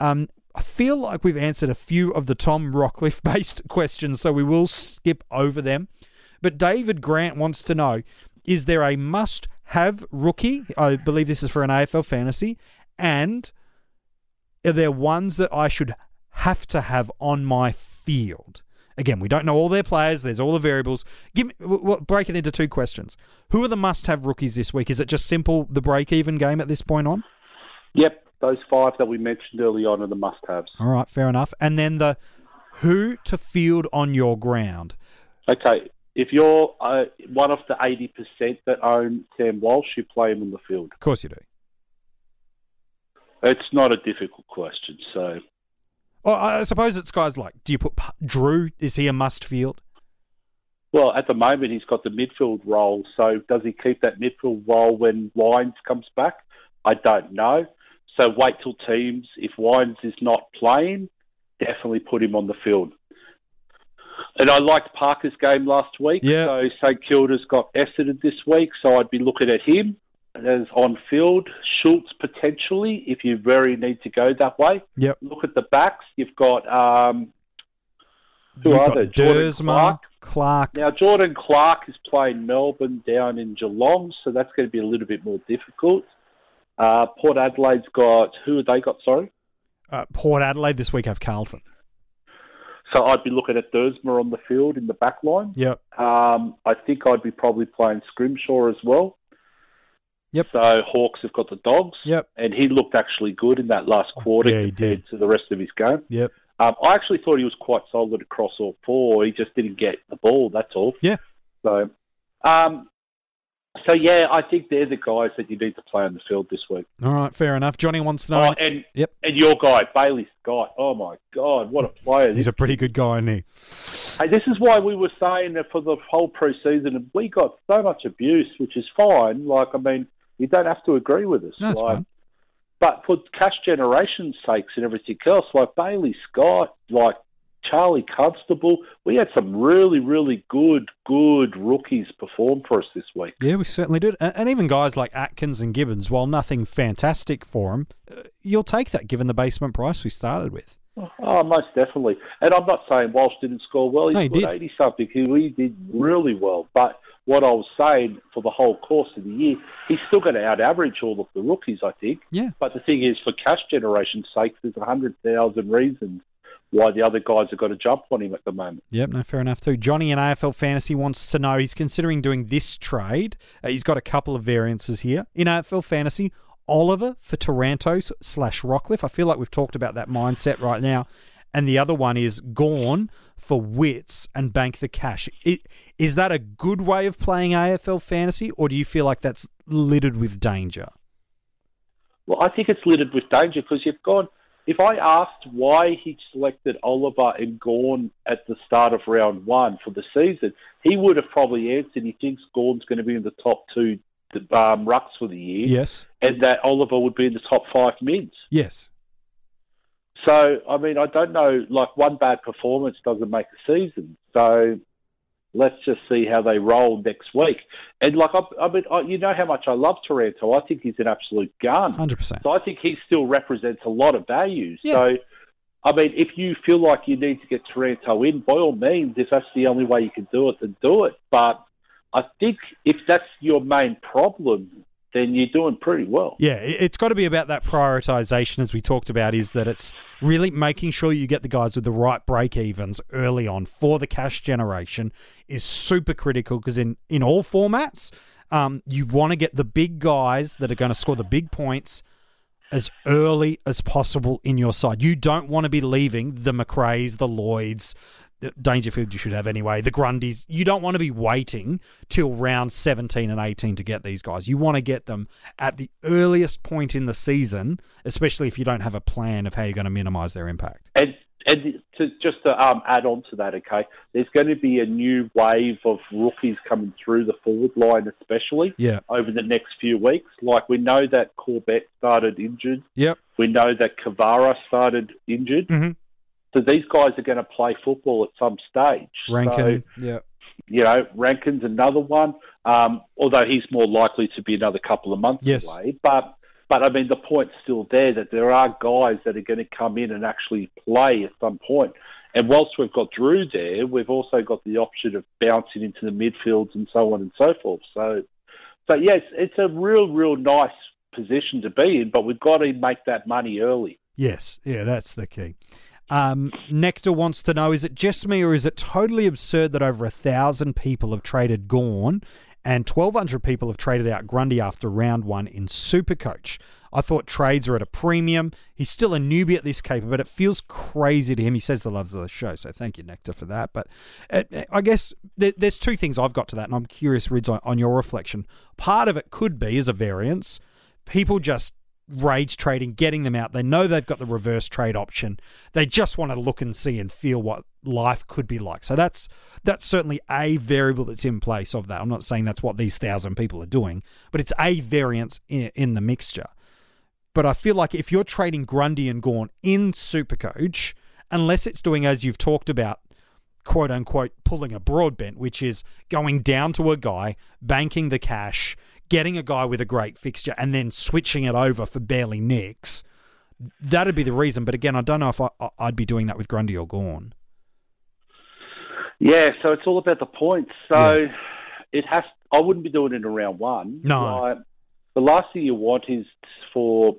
Um, I feel like we've answered a few of the Tom Rockliff based questions, so we will skip over them. But David Grant wants to know is there a must have rookie? I believe this is for an AFL fantasy. And are there ones that I should have to have on my field? Again, we don't know all their players. There's all the variables. Give me, we'll break it into two questions. Who are the must-have rookies this week? Is it just simple the break-even game at this point on? Yep, those five that we mentioned early on are the must-haves. All right, fair enough. And then the who to field on your ground. Okay, if you're uh, one of the 80% that own Sam Walsh, you play him in the field. Of course you do. It's not a difficult question. So, well, I suppose it's guys like, do you put Drew? Is he a must field? Well, at the moment he's got the midfield role. So does he keep that midfield role when Wines comes back? I don't know. So wait till teams. If Wines is not playing, definitely put him on the field. And I liked Parker's game last week. Yeah. So St Kilda's got Essendon this week, so I'd be looking at him as on field. Schultz potentially, if you very need to go that way. Yep. Look at the backs. You've got um, who You've are got they? Jordan Dersma, Clark. Clark. Now Jordan Clark is playing Melbourne down in Geelong, so that's going to be a little bit more difficult. Uh, Port Adelaide's got who have they got? Sorry. Uh, Port Adelaide this week have Carlton. So I'd be looking at Dersma on the field in the back line. Yep. Um, I think I'd be probably playing Scrimshaw as well. Yep. So Hawks have got the dogs. Yep. And he looked actually good in that last quarter Yeah, he compared did. to the rest of his game. Yep. Um, I actually thought he was quite solid across all four. He just didn't get the ball. That's all. Yeah. So, um, so yeah, I think they're the guys that you need to play on the field this week. All right, fair enough. Johnny wants to know. Oh, and Yep. and your guy Bailey Scott. Oh my God, what a player! He's a pretty good guy, isn't he? Hey, this is why we were saying that for the whole preseason, and we got so much abuse, which is fine. Like, I mean, you don't have to agree with us. No, like. But for cash generation's sakes and everything else, like Bailey Scott, like Charlie Constable, we had some really, really good, good rookies perform for us this week. Yeah, we certainly did. And, even guys like Atkins and Gibbons, while nothing fantastic for them, uh, you'll take that given the basement price we started with. Oh, most definitely. And I'm not saying Walsh didn't score well. He No, he scored did. 80 something. He really did really well. But what I was saying for the whole course of the year, he's still going to out average all of the rookies, I think. Yeah. But the thing is, for cash generation's sake, there's 100,000 reasons why the other guys have got to jump on him at the moment. Yep, no, fair enough too. Johnny in AFL Fantasy wants to know he's considering doing this trade. Uh, he's got a couple of variances here. In AFL Fantasy, Oliver for Taranto slash Rockliff. I feel like we've talked about that mindset right now. And the other one is Gawn for Witts and bank the cash. I- Is that a good way of playing AFL Fantasy, or do you feel like that's littered with danger? Well, I think it's littered with danger because you've gone. If I asked why he selected Oliver and Gawn at the start of round one for the season, he would have probably answered he thinks Gawn's going to be in the top two um, rucks for the year, Yes. and that Oliver would be in the top five mids. Yes. So, I mean, I don't know. Like one bad performance doesn't make a season. So, let's just see how they roll next week. And like, I, I mean, I, you know how much I love Taranto. I think he's an absolute gun. Hundred percent. So I think he still represents a lot of value. Yeah. So, I mean, if you feel like you need to get Taranto in, by all means, if that's the only way you can do it, then do it. But I think if that's your main problem, then you're doing pretty well. Yeah, it- it's got to be about that prioritization, as we talked about, is that it's really making sure you get the guys with the right break evens early on for the cash generation is super critical because in, in all formats, um, you want to get the big guys that are going to score the big points as early as possible in your side. You don't want to be leaving the Macrae's, the Lloyds, Dangerfield you should have anyway, the Grundys. You don't want to be waiting till round 17 and 18 to get these guys. You want to get them at the earliest point in the season, especially if you don't have a plan of how you're going to minimize their impact. And and to, just to um, add on to that, okay, there's going to be a new wave of rookies coming through the forward line, especially Yeah. over the next few weeks. Like we know that Corbett started injured. Yep. We know that Kavara started injured. Mhm. So these guys are going to play football at some stage. Rankin. So, yeah. you know, Rankin's another one. Um, although he's more likely to be another couple of months Yes. away. But but I mean, the point's still there that there are guys that are going to come in and actually play at some point. And whilst we've got Drew there, we've also got the option of bouncing into the midfields and so on and so forth. So, so yes, it's a real, real nice position to be in, but we've got to make that money early. Yes, yeah, that's the key. Um, Nectar wants to know: Is it just me, or is it totally absurd that over a thousand people have traded Gawn and twelve hundred people have traded out Grundy after round one in Supercoach? I thought trades are at a premium. He's still a newbie at this caper, but it feels crazy to him. He says the loves of the show, so thank you, Nectar, for that. But uh, I guess there, there's two things I've got to that, and I'm curious, Rids, on, on your reflection. Part of it could be as a variance. People just rage trading, getting them out. They know they've got the reverse trade option. They just want to look and see and feel what life could be like. So that's that's certainly a variable that's in place of that. I'm not saying that's what these thousand people are doing, but it's a variance in, in the mixture. But I feel like if you're trading Grundy and Gawn in Supercoach, unless it's doing as you've talked about, quote unquote, pulling a broadbent, which is going down to a guy, banking the cash, getting a guy with a great fixture, and then switching it over for barely nicks. That'd be the reason. But again, I don't know if I, I'd be doing that with Grundy or Gawn. Yeah, so it's all about the points. So it has. I wouldn't be doing it in round one. No. Like, the last thing you want is for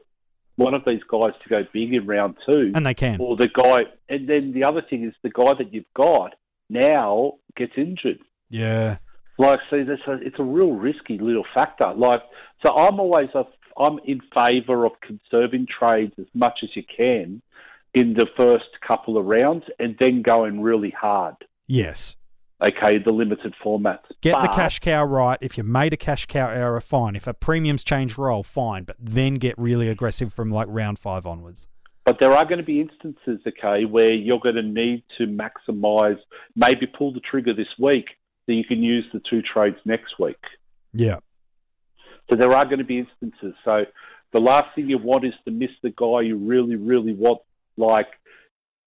one of these guys to go big in round two, And they can. or the guy. And then the other thing is the guy that you've got now gets injured. Yeah. Like, see, that's a, it's a real risky little factor. Like, so I'm always a, I'm in favour of conserving trades as much as you can in the first couple of rounds, and then going really hard. Yes. Okay, the limited formats. Get the cash cow right. If you made a cash cow error, fine. If a premium's change role, fine. But then get really aggressive from like round five onwards. But there are going to be instances, okay, where you're going to need to maximise, maybe pull the trigger this week, so you can use the two trades next week. Yeah. So there are going to be instances. So the last thing you want is to miss the guy you really, really want, like,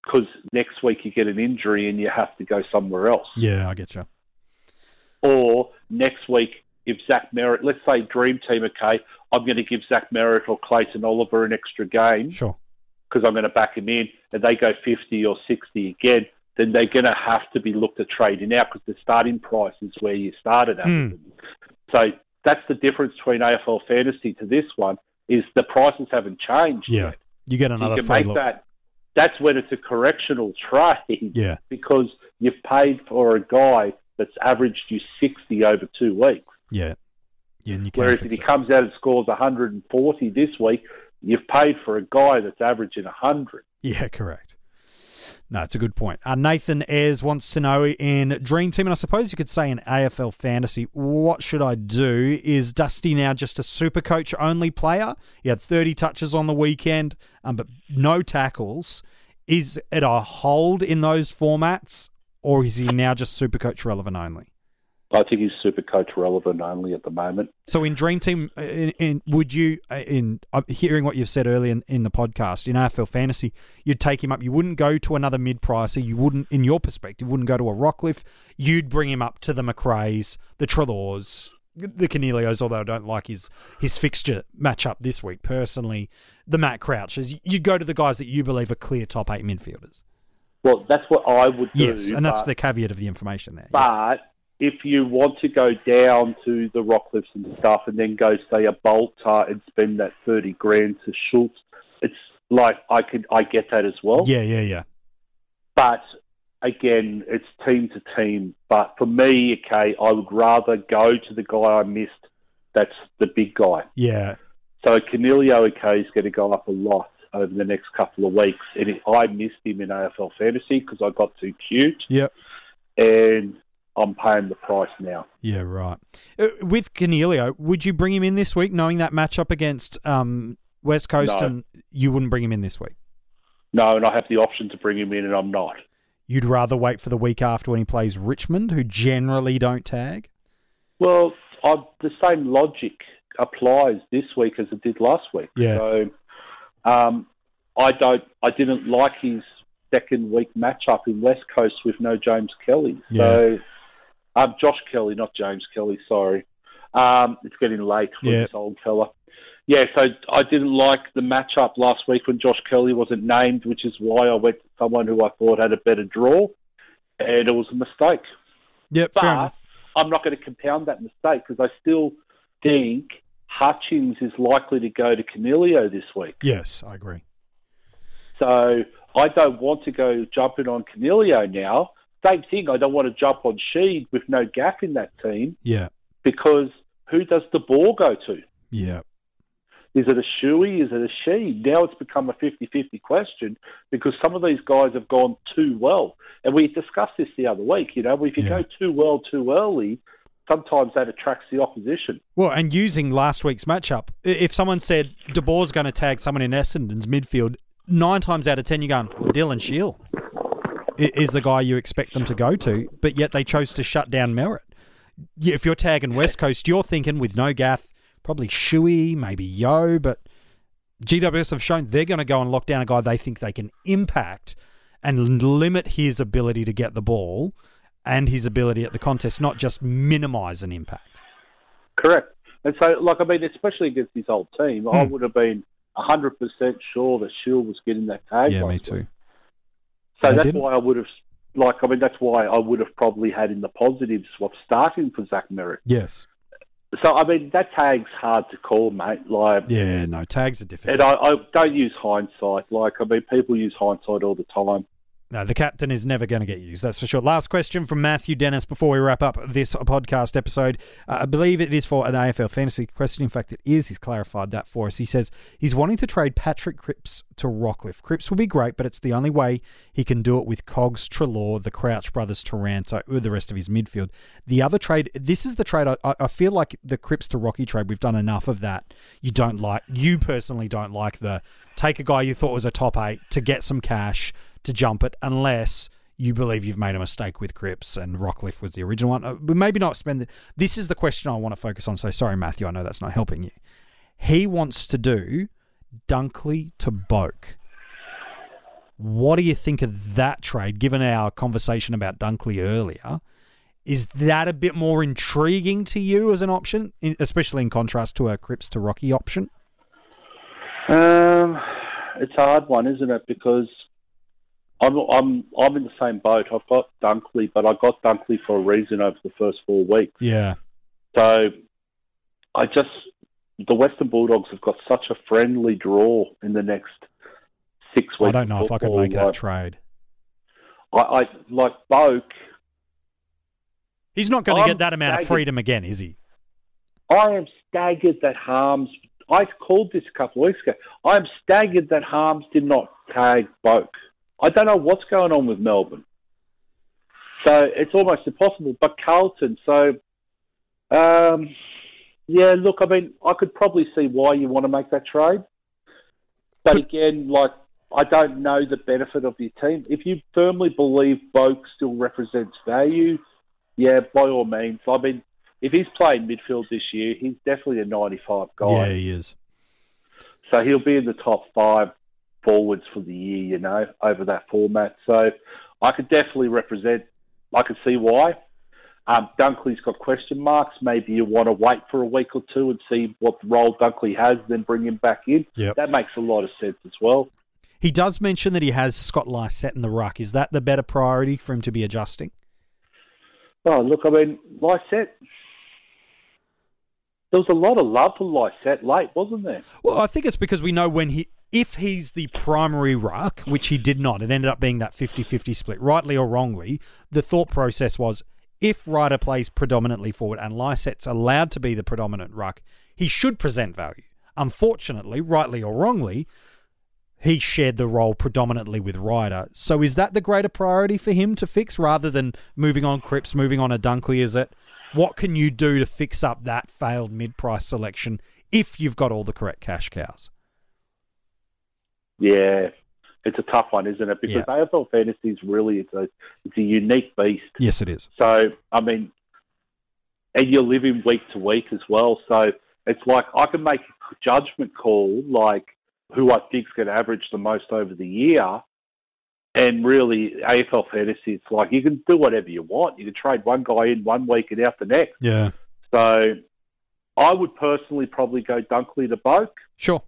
because next week you get an injury and you have to go somewhere else. Yeah, I get you. Or next week, if Zach Merrett, let's say Dream Team, okay, I'm going to give Zach Merrett or Clayton Oliver an extra game Sure. because I'm going to back him in, and they go 50 or 60 again, then they're going to have to be looked at trading out because the starting price is where you started at. Mm. So that's the difference between AFL fantasy to this one is the prices haven't changed. Yeah. yet. You get another. you can make look. that. That's when it's a correctional trade Yeah. because you've paid for a guy that's averaged you 60 over two weeks. Yeah. Yeah, and you can Whereas if he comes out and scores 140 this week, you've paid for a guy that's averaging 100. Yeah, correct. No, it's a good point. Uh, Nathan Ayres wants to know in Dream Team, and I suppose you could say in AFL Fantasy, what should I do? Is Dusty now just a super coach only player? He had 30 touches on the weekend, um, but no tackles. Is it a hold in those formats, or is he now just super coach relevant only? I think he's super coach relevant only at the moment. So in Dream Team, in, in would you in uh, hearing what you've said earlier in, in the podcast in AFL Fantasy, you'd take him up. You wouldn't go to another mid pricer. You wouldn't, in your perspective, wouldn't go to a Rockliff. You'd bring him up to the Macrae's, the Treloars, the Coniglios. Although I don't like his his fixture matchup this week personally. The Matt Crouches. You'd go to the guys that you believe are clear top eight midfielders. Well, that's what I would do. Yes, and that's the caveat of the information there. But if you want to go down to the Rockliffs and stuff and then go, say, a Bolter and spend that 30 grand to Schultz, it's like I could, I get that as well. yeah, yeah, yeah. But again, it's team to team. But for me, okay, I would rather go to the guy I missed that's the big guy. Yeah, So Coniglio okay is going to go up a lot over the next couple of weeks. And I missed him in AFL Fantasy because I got too cute. Yep. And I'm paying the price now. Yeah, right. Uh, with Coniglio, would you bring him in this week, knowing that matchup against um, West Coast, No. and you wouldn't bring him in this week? No, and I have the option to bring him in, and I'm not. You'd rather wait for the week after when he plays Richmond, who generally don't tag. Well, I, the same logic applies this week as it did last week. Yeah. So, um, I don't. I didn't like his second week matchup in West Coast with no James Kelly. So, um, Josh Kelly, not James Kelly. Sorry. Um, it's getting late for Yeah. this old fella. Yeah, so I didn't like the matchup last week when Josh Kelly wasn't named, which is why I went to someone who I thought had a better draw, and it was a mistake. Yep, But fair. I'm not going to compound that mistake because I still think Hutchings is likely to go to Coniglio this week. Yes, I agree. So I don't want to go jumping on Coniglio now. Same thing, I don't want to jump on Sheed with no gap in that team Yeah, because who does the ball go to? yeah, Is it a Shuey? Is it a Sheed? Now it's become a 50 50 question because some of these guys have gone too well. And we discussed this the other week. You know, if you Yeah. go too well too early, sometimes that attracts the opposition. Well, and using last week's matchup, if someone said De Boer's going to tag someone in Essendon's midfield, nine times out of ten you're going, well, Dylan Shiel is the guy you expect them to go to, but yet they chose to shut down Merritt. If you're tagging West Coast, you're thinking with no Gaff, probably Shuey, maybe Yeo, but GWS have shown they're going to go and lock down a guy they think they can impact and limit his ability to get the ball and his ability at the contest, not just minimise an impact. Correct. And so, like, I mean, especially against his old team, I Hmm. would have been 100% sure that Shiel was getting that tag. Yeah, me too. So They that's didn't. why I would have, like, I mean, that's why I would have probably had in the positives what's starting for Zach Merrett. Yes. So, I mean, that tag's hard to call, mate. Like, Yeah, no, tags are difficult. and I, I don't use hindsight. Like, I mean, people use hindsight all the time. No, the captain is never going to get used, that's for sure. Last question from Matthew Dennis before we wrap up this podcast episode. Uh, I believe it is for an AFL fantasy question. In fact, it is. He's clarified that for us. He says he's wanting to trade Patrick Cripps to Rockliff. Cripps will be great, but it's the only way he can do it with Cogs, Treloar, the Crouch brothers, Taranto, with the rest of his midfield. The other trade, this is the trade, I- I feel like the Cripps to Rocky trade, we've done enough of that. You don't like, you personally don't like the take a guy you thought was a top eight to get some cash to jump it unless you believe you've made a mistake with Cripps and Rockliff was the original one. Uh, But maybe not spend the, This is the question I want to focus on. So sorry, Matthew, I know that's not helping you. He wants to do Dunkley to Boak. What do you think of that trade, given our conversation about Dunkley earlier? Is that a bit more intriguing to you as an option, especially in contrast to a Cripps to Rocky option? Um, it's a hard one, isn't it? Because I'm I'm I'm in the same boat. I've got Dunkley, but I got Dunkley for a reason over the first four weeks. Yeah. So I just the Western Bulldogs have got such a friendly draw in the next six weeks. I don't know if I could make that trade. I, I like Boak. He's not going to get that amount of freedom again, is he? I am staggered that Harmes. I called this a couple of weeks ago. I am staggered that Harmes did not tag Boak. I don't know what's going on with Melbourne. So it's almost impossible. But Carlton, so um, yeah, look, I mean, I could probably see why you want to make that trade. But again, like I don't know the benefit of your team. If you firmly believe Boak still represents value, yeah, by all means. I mean, if he's playing midfield this year, he's definitely a 95 guy. Yeah, he is. So he'll be in the top five forwards for the year, you know, over that format. So I could definitely represent, I could see why. Um, Dunkley's got question marks. Maybe you want to wait for a week or two and see what role Dunkley has, then bring him back in. Yep. That makes a lot of sense as well. He does mention that he has Scott Lycett in the ruck. Is that the better priority for him to be adjusting? Oh, look, I mean, Lycett, there was a lot of love for Lycett late, wasn't there? Well, I think it's because we know when he, if he's the primary ruck, which he did not, it ended up being that 50 50 split, rightly or wrongly. The thought process was if Ryder plays predominantly forward and Lycett's allowed to be the predominant ruck, he should present value. Unfortunately, rightly or wrongly, he shared the role predominantly with Ryder. So is that the greater priority for him to fix rather than moving on Cripps, moving on a Dunkley? Is it what can you do to fix up that failed mid price selection if you've got all the correct cash cows? Yeah, it's a tough one, isn't it? Because Yeah. AFL fantasy is really it's a it's a unique beast. Yes, it is. So I mean, and you're living week to week as well. So it's like I can make a judgment call like who I think's going to average the most over the year. And really, AFL fantasy, it's like you can do whatever you want. You can trade one guy in one week and out the next. Yeah. So I would personally probably go Dunkley to Boak Sure.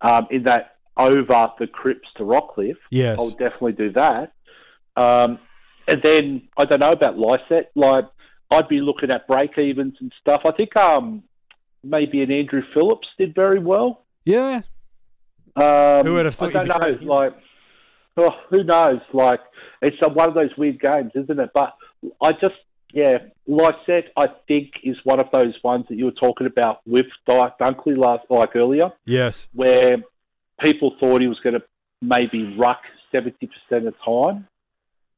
um, in that over the Cripps to Rockliff. Yes. I would definitely do that. Um, and then I don't know about Lycett. Like I'd be looking at break evens and stuff. I think um, maybe an Andrew Phillips did very well. Yeah. Um, Who would have thought I don't know. Like, oh, who knows? Like, it's one of those weird games, isn't it? But I just, yeah, Lycett, I think is one of those ones that you were talking about with Di- Dunkley last, like earlier Yes. where people thought he was going to maybe ruck 70% of the time,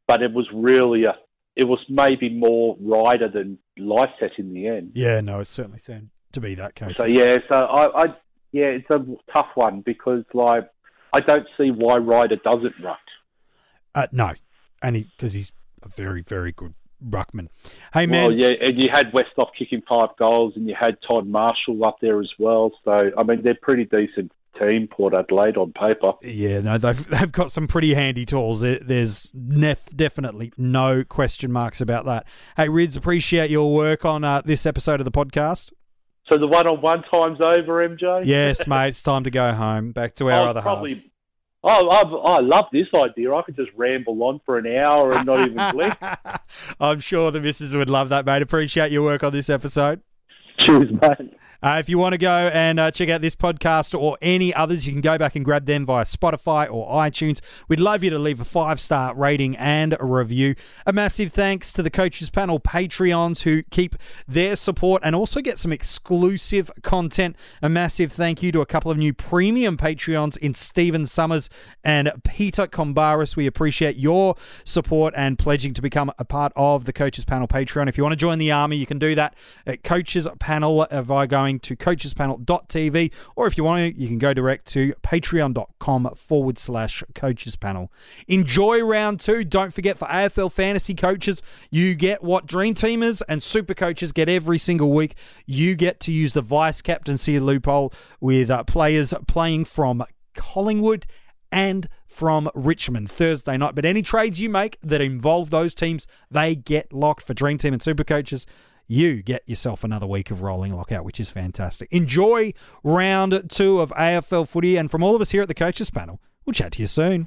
but it was really a, it was maybe more Ryder than Lycett in the end. Yeah, no, it certainly seemed to be that case. So yeah, so I, I, yeah, it's a tough one because like I don't see why Ryder doesn't ruck. Uh, no, and he because he's a very very good ruckman. Hey man, Well, yeah, and you had Westhoff kicking five goals, and you had Todd Marshall up there as well. So I mean, they're pretty decent team, Port Adelaide on paper. Yeah, no, they've they've got some pretty handy tools. There's nef- definitely no question marks about that. Hey, Rids, appreciate your work on uh, this episode of the podcast. So the one-on-one time's over, MJ. Yes, mate, it's time to go home. Back to our I'll other probably. halves. Oh, I, I love this idea. I could just ramble on for an hour and not even blink. I'm sure the missus would love that, mate. Appreciate your work on this episode. Cheers, mate. Uh, if you want to go and uh, check out this podcast or any others, you can go back and grab them via Spotify or iTunes. We'd love you to leave a five star rating and a review. A massive thanks to the Coaches Panel Patreons who keep their support and also get some exclusive content. A massive thank you to a couple of new premium Patreons in Stephen Summers and Peter Combaris. We appreciate your support and pledging to become a part of the Coaches Panel Patreon. If you want to join the army, you can do that at Coaches Panel uh, by going to coachespanel.tv, or if you want to, you can go direct to patreon.com forward slash coaches panel. Enjoy round two. Don't forget for AFL fantasy coaches, you get what Dream Teamers and Super Coaches get every single week. You get to use the vice captaincy loophole with uh, players playing from Collingwood and from Richmond Thursday night. But any trades you make that involve those teams, they get locked for Dream Team and Super Coaches. You get yourself another week of rolling lockout, which is fantastic. Enjoy round two of AFL footy. And from all of us here at the Coaches Panel, we'll chat to you soon.